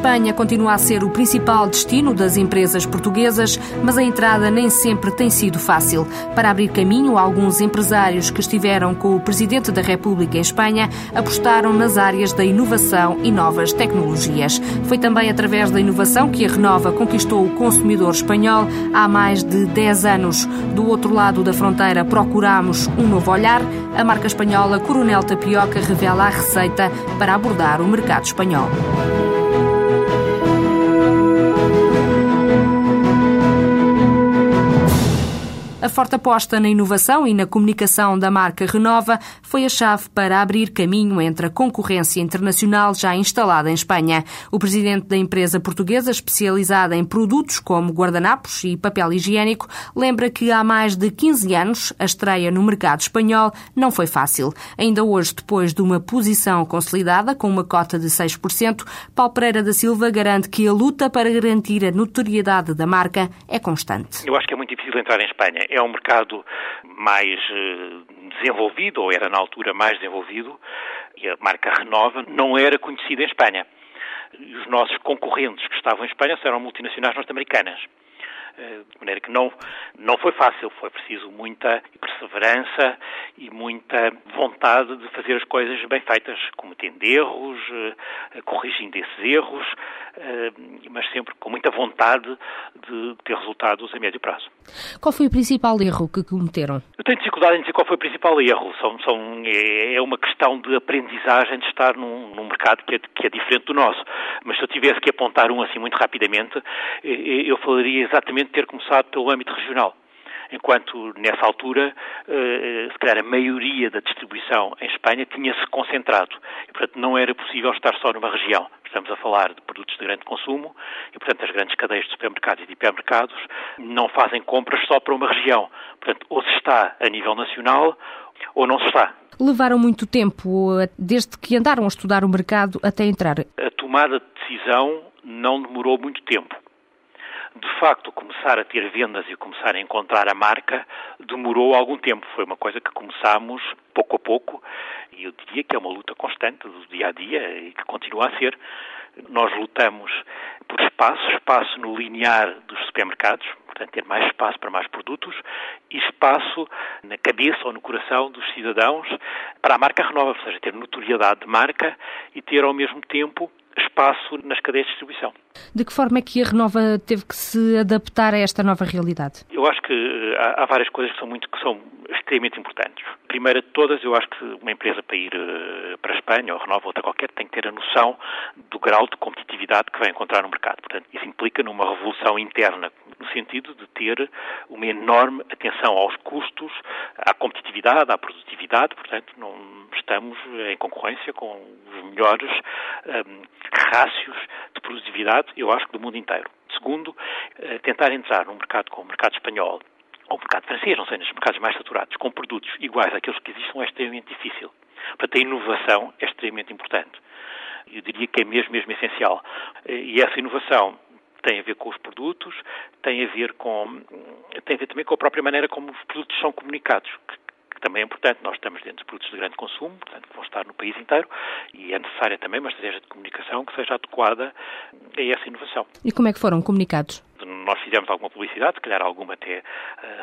Espanha continua a ser o principal destino das empresas portuguesas, mas a entrada nem sempre tem sido fácil. Para abrir caminho, alguns empresários que estiveram com o Presidente da República em Espanha apostaram nas áreas da inovação e novas tecnologias. Foi também através da inovação que a Renova conquistou o consumidor espanhol há mais de 10 anos. Do outro lado da fronteira, procuramos um novo olhar. A marca espanhola Coronel Tapioca revela a receita para abordar o mercado espanhol. A forte aposta na inovação e na comunicação da marca Renova foi a chave para abrir caminho entre a concorrência internacional já instalada em Espanha. O presidente da empresa portuguesa especializada em produtos como guardanapos e papel higiênico lembra que há mais de 15 anos a estreia no mercado espanhol não foi fácil. Ainda hoje, depois de uma posição consolidada com uma cota de 6%, Paulo Pereira da Silva garante que a luta para garantir a notoriedade da marca é constante. Eu acho que é muito difícil entrar em Espanha é um mercado mais eh, desenvolvido, ou era na altura mais desenvolvido, e a marca Renova não era conhecida em Espanha. Os nossos concorrentes que estavam em Espanha eram multinacionais norte-americanas. Eh, de maneira que não, não foi fácil, foi preciso muita perseverança e muita vontade de fazer as coisas bem feitas, cometendo erros, eh, corrigindo esses erros, eh, mas sempre com muita vontade de ter resultados a médio prazo. Qual foi o principal erro que cometeram? Eu tenho dificuldade em dizer qual foi o principal erro. São, são, é, é uma questão de aprendizagem de estar num, num mercado que é, que é diferente do nosso. Mas se eu tivesse que apontar um assim muito rapidamente, eu falaria exatamente ter começado pelo âmbito regional enquanto nessa altura, eh, se calhar a maioria da distribuição em Espanha tinha-se concentrado e, portanto, não era possível estar só numa região. Estamos a falar de produtos de grande consumo e, portanto, as grandes cadeias de supermercados e de hipermercados não fazem compras só para uma região. Portanto, ou se está a nível nacional ou não se está. Levaram muito tempo, desde que andaram a estudar o mercado até entrar? A tomada de decisão não demorou muito tempo de facto, começar a ter vendas e começar a encontrar a marca demorou algum tempo. Foi uma coisa que começámos pouco a pouco e eu diria que é uma luta constante do dia a dia e que continua a ser. Nós lutamos por espaço, espaço no linear dos supermercados, portanto, ter mais espaço para mais produtos e espaço na cabeça ou no coração dos cidadãos para a marca renova, ou seja, ter notoriedade de marca e ter ao mesmo tempo espaço nas cadeias de distribuição. De que forma é que a Renova teve que se adaptar a esta nova realidade? Eu acho que eh, há, há várias coisas que são muito que são extremamente importantes. Primeira de todas, eu acho que uma empresa para ir uh, para a Espanha, ou Renova, ou outra qualquer, tem que ter a noção do grau de competitividade que vai encontrar no mercado. Portanto, isso implica numa revolução interna, no sentido de ter uma enorme atenção aos custos, à competitividade, à produtividade. Portanto, não estamos em concorrência com os melhores um, rácios de produtividade, eu acho do mundo inteiro. Segundo, uh, tentar entrar num mercado como o mercado espanhol, ou o mercado francês, não sei, nos mercados mais saturados, com produtos iguais àqueles que existem, é extremamente difícil. Portanto, a inovação é extremamente importante. Eu diria que é mesmo, mesmo essencial. E essa inovação tem a ver com os produtos, tem a ver com tem a ver também com a própria maneira como os produtos são comunicados, que, também é importante. Nós estamos dentro de produtos de grande consumo, portanto vão estar no país inteiro e é necessária também uma estratégia de comunicação que seja adequada a essa inovação. E como é que foram comunicados? nós fizemos alguma publicidade, se calhar alguma até uh,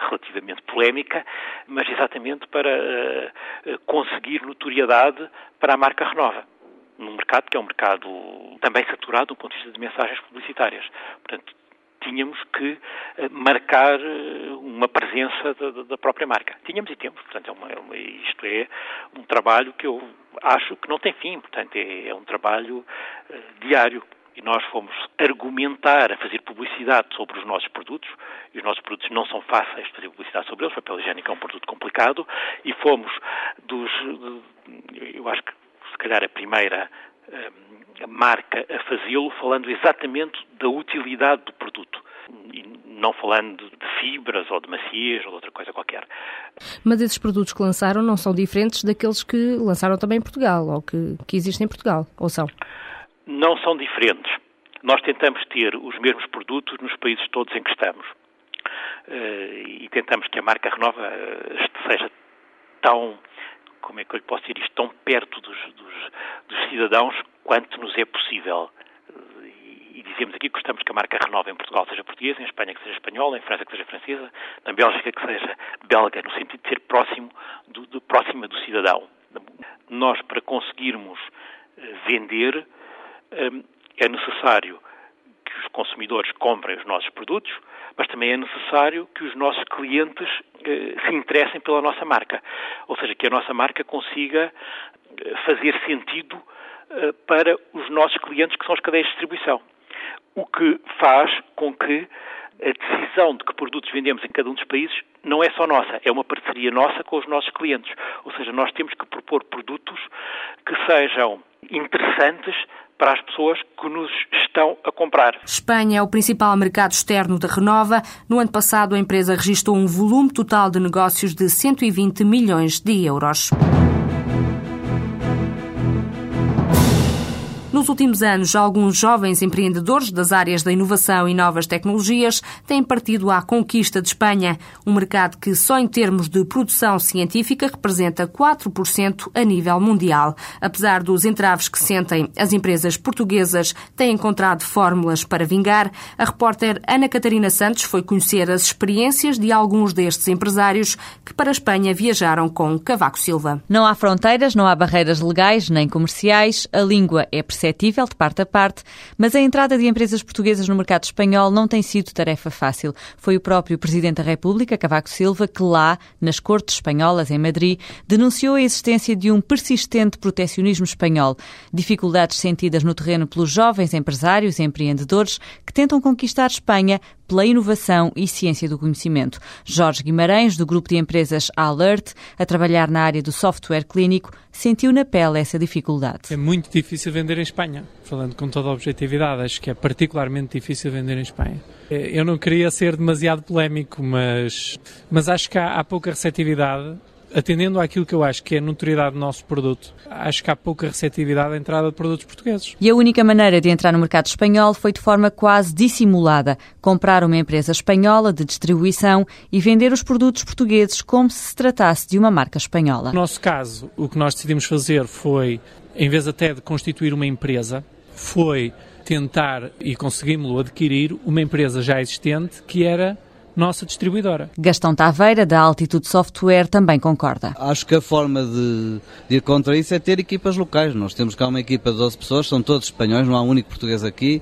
relativamente polémica, mas exatamente para uh, conseguir notoriedade para a marca Renova num mercado que é um mercado também saturado do ponto de vista de mensagens publicitárias. Portanto, tínhamos que marcar uma presença da, da, própria marca. Tínhamos e temos, portanto, é é uma, isto é um trabalho que eu acho que não tem fim, portanto, é, é um trabalho uh, diário e nós fomos argumentar, a fazer publicidade sobre os nossos produtos, e os nossos produtos não são fáceis de fazer publicidade sobre eles, o papel higiênico é um produto complicado, e fomos dos, eu acho que se calhar a primeira um, marca a fazê-lo, falando exatamente da utilidade do produto. Não falando de fibras ou de maciez ou de outra coisa qualquer. Mas esses produtos que lançaram não são diferentes daqueles que lançaram também em Portugal ou que, que existem em Portugal, ou são? não são diferentes. Nós tentamos ter os mesmos produtos nos países todos em que estamos. Uh, e tentamos que a marca Renova uh, seja tão, como é que eu lhe posso dizer isto, tão perto dos, dos, dos cidadãos quanto nos é possível. E dizemos aqui que gostamos que a marca Renova em Portugal seja portuguesa, em Espanha que seja espanhola, em França que seja francesa, na Bélgica que seja belga, no sentido de ser próximo do, do próxima do cidadão. Nós, para conseguirmos eh, vender, eh, é necessário que os consumidores comprem os nossos produtos, mas também é necessário que os nossos clientes eh, se interessem pela nossa marca. Ou seja, que a nossa marca consiga fazer sentido para os nossos clientes, que são as cadeias de distribuição. O que faz com que a decisão de que produtos vendemos em cada um dos países não é só nossa, é uma parceria nossa com os nossos clientes. Ou seja, nós temos que propor produtos que sejam interessantes para as pessoas que nos estão a comprar. Espanha é o principal mercado externo da Renova. No ano passado, a empresa registrou um volume total de negócios de 120 milhões de euros. Nos últimos anos, alguns jovens empreendedores das áreas da inovação e novas tecnologias têm partido à conquista de Espanha, um mercado que só em termos de produção científica representa 4% a nível mundial. Apesar dos entraves que sentem, as empresas portuguesas têm encontrado fórmulas para vingar. A repórter Ana Catarina Santos foi conhecer as experiências de alguns destes empresários que para a Espanha viajaram com Cavaco Silva. Não há fronteiras, não há barreiras legais nem comerciais, a língua é perceptível perceptível de parte a parte, mas a entrada de empresas portuguesas no mercado espanhol não tem sido tarefa fácil. Foi o próprio Presidente da República, Cavaco Silva, que lá, nas Cortes Espanholas, em Madrid, denunciou a existência de um persistente protecionismo espanhol, dificuldades sentidas no terreno pelos jovens empresários e empreendedores que tentam conquistar Espanha pela inovação e ciência do conhecimento. Jorge Guimarães, do grupo de empresas Alert, a trabalhar na área do software clínico, sentiu na pele essa dificuldade. É muito difícil vender em Espanha, falando com toda a objetividade, acho que é particularmente difícil vender em Espanha. Eu não queria ser demasiado polémico, mas, mas acho que há, há pouca receptividade atendendo àquilo que eu acho que é a notoriedade do nosso produto, acho que há pouca receptividade à entrada de produtos portugueses. E a única maneira de entrar no mercado espanhol foi de forma quase dissimulada, comprar uma empresa espanhola de distribuição e vender os produtos portugueses como se se tratasse de uma marca espanhola. No nosso caso, o que nós decidimos fazer foi, em vez até de constituir uma empresa, foi tentar e conseguimos adquirir uma empresa já existente que era nossa distribuidora. Gastão Taveira, da Altitude Software, também concorda. Acho que a forma de, de ir contra isso é ter equipas locais. Nós temos cá uma equipa de 12 pessoas, são todos espanhóis, não há um único português aqui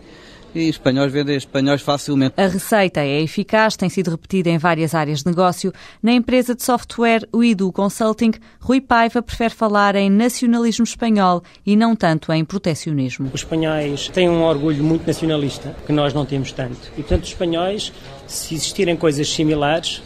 e espanhóis vendem espanhóis facilmente. A receita é eficaz, tem sido repetida em várias áreas de negócio. Na empresa de software o Idu Consulting, Rui Paiva prefere falar em nacionalismo espanhol e não tanto em protecionismo. Os espanhóis têm um orgulho muito nacionalista, que nós não temos tanto. E, portanto, os espanhóis, se existirem coisas similares,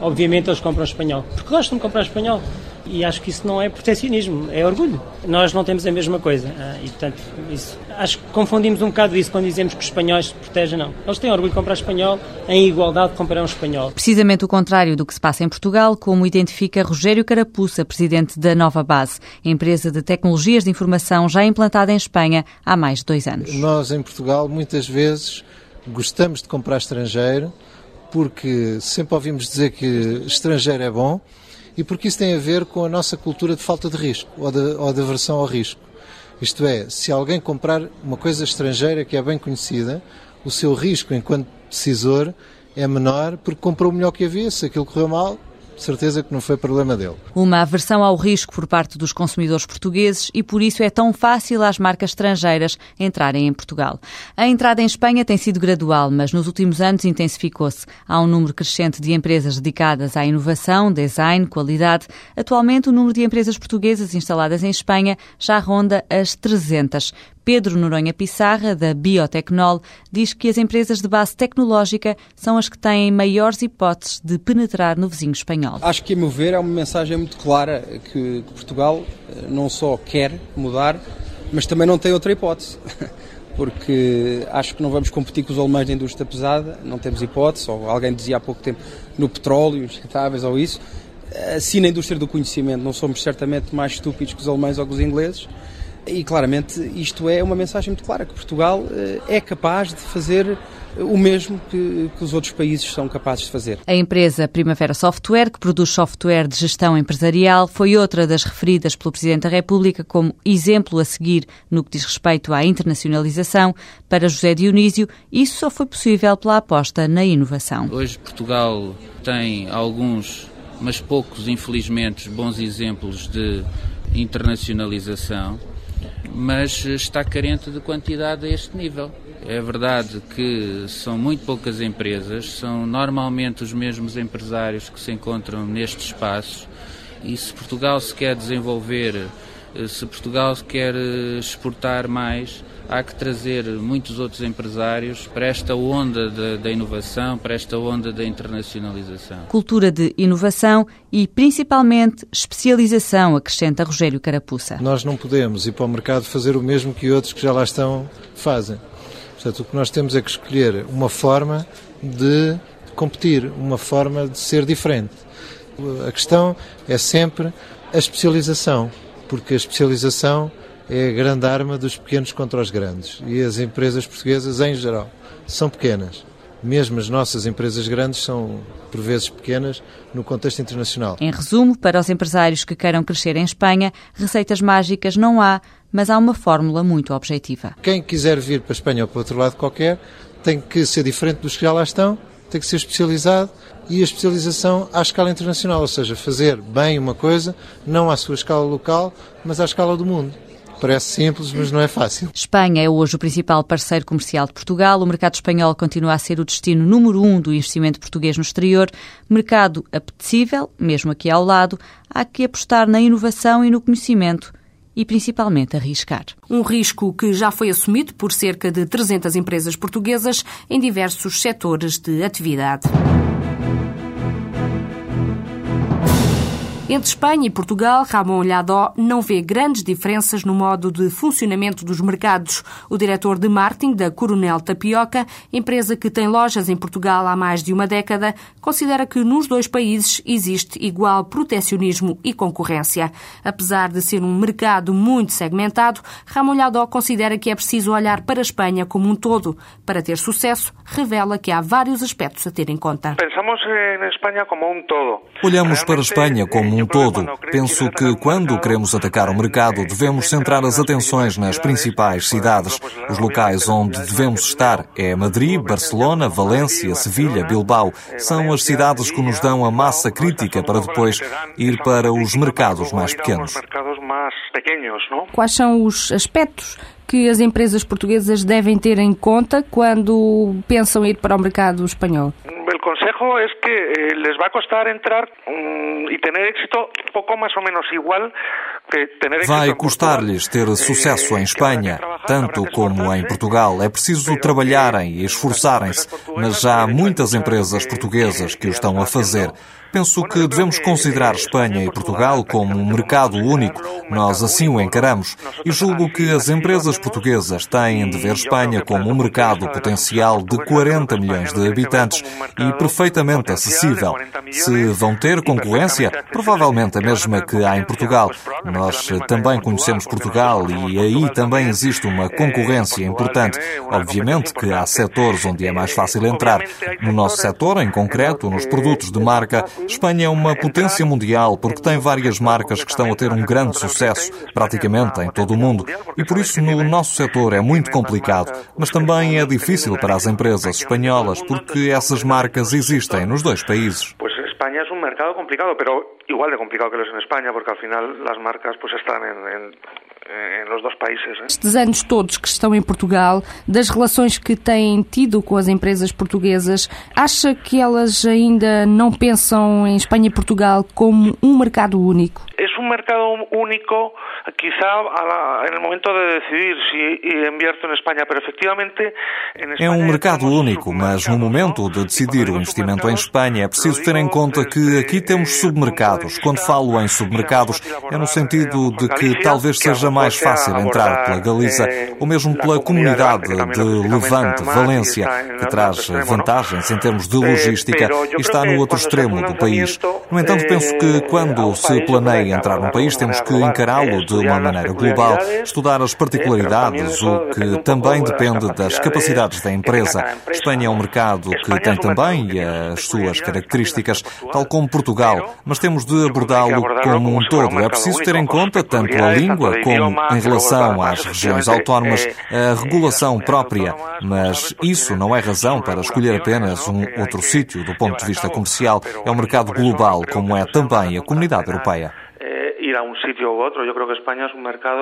obviamente eles compram espanhol. Porque gostam de comprar espanhol. E acho que isso não é protecionismo, é orgulho. Nós não temos a mesma coisa. Ah, e, portanto, isso, acho que confundimos um bocado isso quando dizemos que os espanhóis se protegem, não. Eles têm orgulho de comprar espanhol em igualdade de comprar um espanhol. Precisamente o contrário do que se passa em Portugal, como identifica Rogério Carapuça, presidente da Nova Base, empresa de tecnologias de informação já implantada em Espanha há mais de dois anos. Nós, em Portugal, muitas vezes gostamos de comprar estrangeiro porque sempre ouvimos dizer que estrangeiro é bom e porque isso tem a ver com a nossa cultura de falta de risco ou de, ou de aversão ao risco. Isto é, se alguém comprar uma coisa estrangeira que é bem conhecida, o seu risco enquanto decisor é menor porque comprou o melhor que havia. Se aquilo correu mal, certeza que não foi problema dele. Uma aversão ao risco por parte dos consumidores portugueses e por isso é tão fácil às marcas estrangeiras entrarem em Portugal. A entrada em Espanha tem sido gradual, mas nos últimos anos intensificou-se. Há um número crescente de empresas dedicadas à inovação, design, qualidade. Atualmente, o número de empresas portuguesas instaladas em Espanha já ronda as 300. Pedro Noronha Pissarra, da Biotecnol, diz que as empresas de base tecnológica são as que têm maiores hipóteses de penetrar no vizinho espanhol. Acho que, a meu ver, é uma mensagem muito clara que, que Portugal eh, não só quer mudar, mas também não tem outra hipótese. Porque acho que não vamos competir com os alemães da indústria pesada, não temos hipótese, ou alguém dizia há pouco tempo no petróleo, injetáveis ou isso. Assim, na indústria do conhecimento, não somos certamente mais estúpidos que os alemães ou que os ingleses E claramente isto é uma mensagem muito clara, que Portugal eh, é capaz de fazer o mesmo que, que, os outros países são capazes de fazer. A empresa Primavera Software, que produz software de gestão empresarial, foi outra das referidas pelo Presidente da República como exemplo a seguir no que diz respeito à internacionalização. Para José Dionísio, isso só foi possível pela aposta na inovação. Hoje Portugal tem alguns, mas poucos, infelizmente, bons exemplos de internacionalização, mas está carente de quantidade a este nível. É verdade que são muito poucas empresas, são normalmente os mesmos empresários que se encontram nestes espaços e se Portugal se quer desenvolver, se Portugal se quer eh, exportar mais, há que trazer muitos outros empresários para esta onda da inovação, para esta onda da internacionalização. Cultura de inovação e, principalmente, especialização, acrescenta Rogério Carapuça. Nós não podemos ir para o mercado fazer o mesmo que outros que já lá estão fazem. Portanto, o que nós temos é que escolher uma forma de competir, uma forma de ser diferente. A questão é sempre a especialização, porque a especialização é a grande arma dos pequenos contra os grandes. E as empresas portuguesas, em geral, são pequenas. Mesmo as nossas empresas grandes são, por vezes, pequenas no contexto internacional. Em resumo, para os empresários que queiram crescer em Espanha, receitas mágicas não há, mas há uma fórmula muito objetiva. Quem quiser vir para a Espanha ou para outro lado qualquer tem que ser diferente dos que já lá estão, tem que ser especializado e a especialização à escala internacional, ou seja, fazer bem uma coisa, não à sua escala local, mas à escala do mundo. Parece simples, mas não é fácil. Espanha é hoje o principal parceiro comercial de Portugal. O mercado espanhol continua a ser o destino número um do investimento português no exterior. Mercado apetecível, mesmo aqui ao lado. Há que apostar na inovação e no conhecimento e principalmente arriscar. Um risco que já foi assumido por cerca de 300 empresas portuguesas em diversos setores de atividade. Entre Espanha e Portugal, Ramon Lladó não vê grandes diferenças no modo de funcionamento dos mercados. O diretor de marketing da Coronel Tapioca, empresa que tem lojas em Portugal há mais de uma década, considera que nos dois países existe igual protecionismo e concorrência. Apesar de ser um mercado muito segmentado, Ramon Lladó considera que é preciso olhar para a Espanha como um todo. Para ter sucesso, revela que há vários aspectos a ter em conta. Pensamos em Espanha como um todo. Olhamos para a Espanha como como um todo. Penso que quando queremos atacar o mercado, devemos centrar as atenções nas principais cidades. Os locais onde devemos estar é Madrid, Barcelona, Valência, Sevilha, Bilbao. São as cidades que nos dão a massa crítica para depois ir para os mercados mais pequenos. Quais são os aspectos que as empresas portuguesas devem ter em conta quando pensam ir para o mercado espanhol? Consejo es que eh, les va a costar entrar um, y tener éxito poco más o menos igual Vai custar-lhes ter sucesso em Espanha, tanto como em Portugal. É preciso trabalharem e esforçarem-se, mas já há muitas empresas portuguesas que o estão a fazer. Penso que devemos considerar Espanha e Portugal como um mercado único. Nós assim o encaramos. E julgo que as empresas portuguesas têm de ver Espanha como um mercado potencial de 40 milhões de habitantes e perfeitamente acessível. Se vão ter concorrência, provavelmente a mesma que há em Portugal. Nós também conhecemos Portugal e aí também existe uma concorrência importante. Obviamente que há setores onde é mais fácil entrar. No nosso setor, em concreto, nos produtos de marca, Espanha é uma potência mundial porque tem várias marcas que estão a ter um grande sucesso, praticamente em todo o mundo. E por isso no nosso setor é muito complicado, mas também é difícil para as empresas espanholas porque essas marcas existem nos dois países. España es un mercado complicado, pero igual de complicado que lo es en España, porque al final las marcas pues están en, en dois países. Estes anos todos que estão em Portugal, das relações que têm tido com as empresas portuguesas, acha que elas ainda não pensam em Espanha e Portugal como um mercado único? É um mercado único, quizá no momento de decidir se invierto em Espanha, mas efectivamente é um mercado único, mas no momento de decidir o investimento em Espanha é preciso ter em conta que aqui temos submercados. Quando falo em submercados, é no sentido de que talvez seja mais fácil entrar pela Galiza ou mesmo pela comunidade de Levante, Valência, que traz vantagens em termos de logística e está no outro extremo do país. No entanto, penso que quando se planeia entrar num país, temos que encará-lo de uma maneira global, estudar as particularidades, o que também depende das capacidades da empresa. Espanha é um mercado que tem também as suas características, tal como Portugal, mas temos de abordá-lo como um todo. É preciso ter em conta tanto a língua como, em relação às regiões autónomas, a regulação própria, mas isso não é razão para escolher apenas um outro sítio do ponto de vista comercial. É um mercado global, como é também a comunidade europeia. Ir a um sítio ou outro, eu creio que Espanha é um mercado,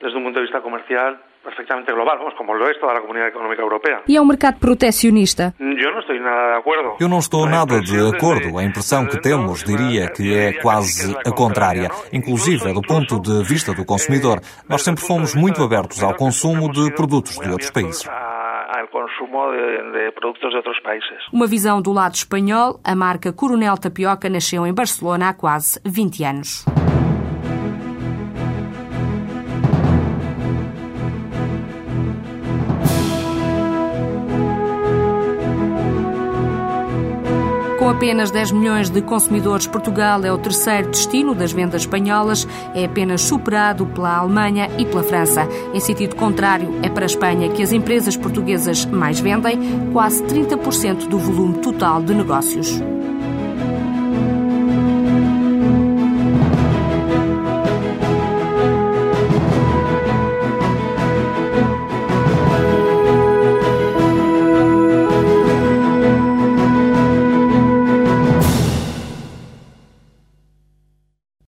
desde um ponto de vista comercial, perfectamente global, vamos, como lo es toda a Comunidade Económica Europeia. E é um mercado protecionista? Eu não estou nada de acordo. Eu não estou nada de acordo. A impressão que temos, diria, que é quase a contrária, inclusive do ponto de vista do consumidor. Nós sempre fomos muito abertos ao consumo de produtos de outros países ao consumo de, de, produtos de outros países. Uma visão do lado espanhol, a marca Coronel Tapioca nasceu em Barcelona há quase 20 anos. Com apenas 10 milhões de consumidores, Portugal é o terceiro destino das vendas espanholas, é apenas superado pela Alemanha e pela França. Em sentido contrário, é para a Espanha que as empresas portuguesas mais vendem, quase 30% do volume total de negócios.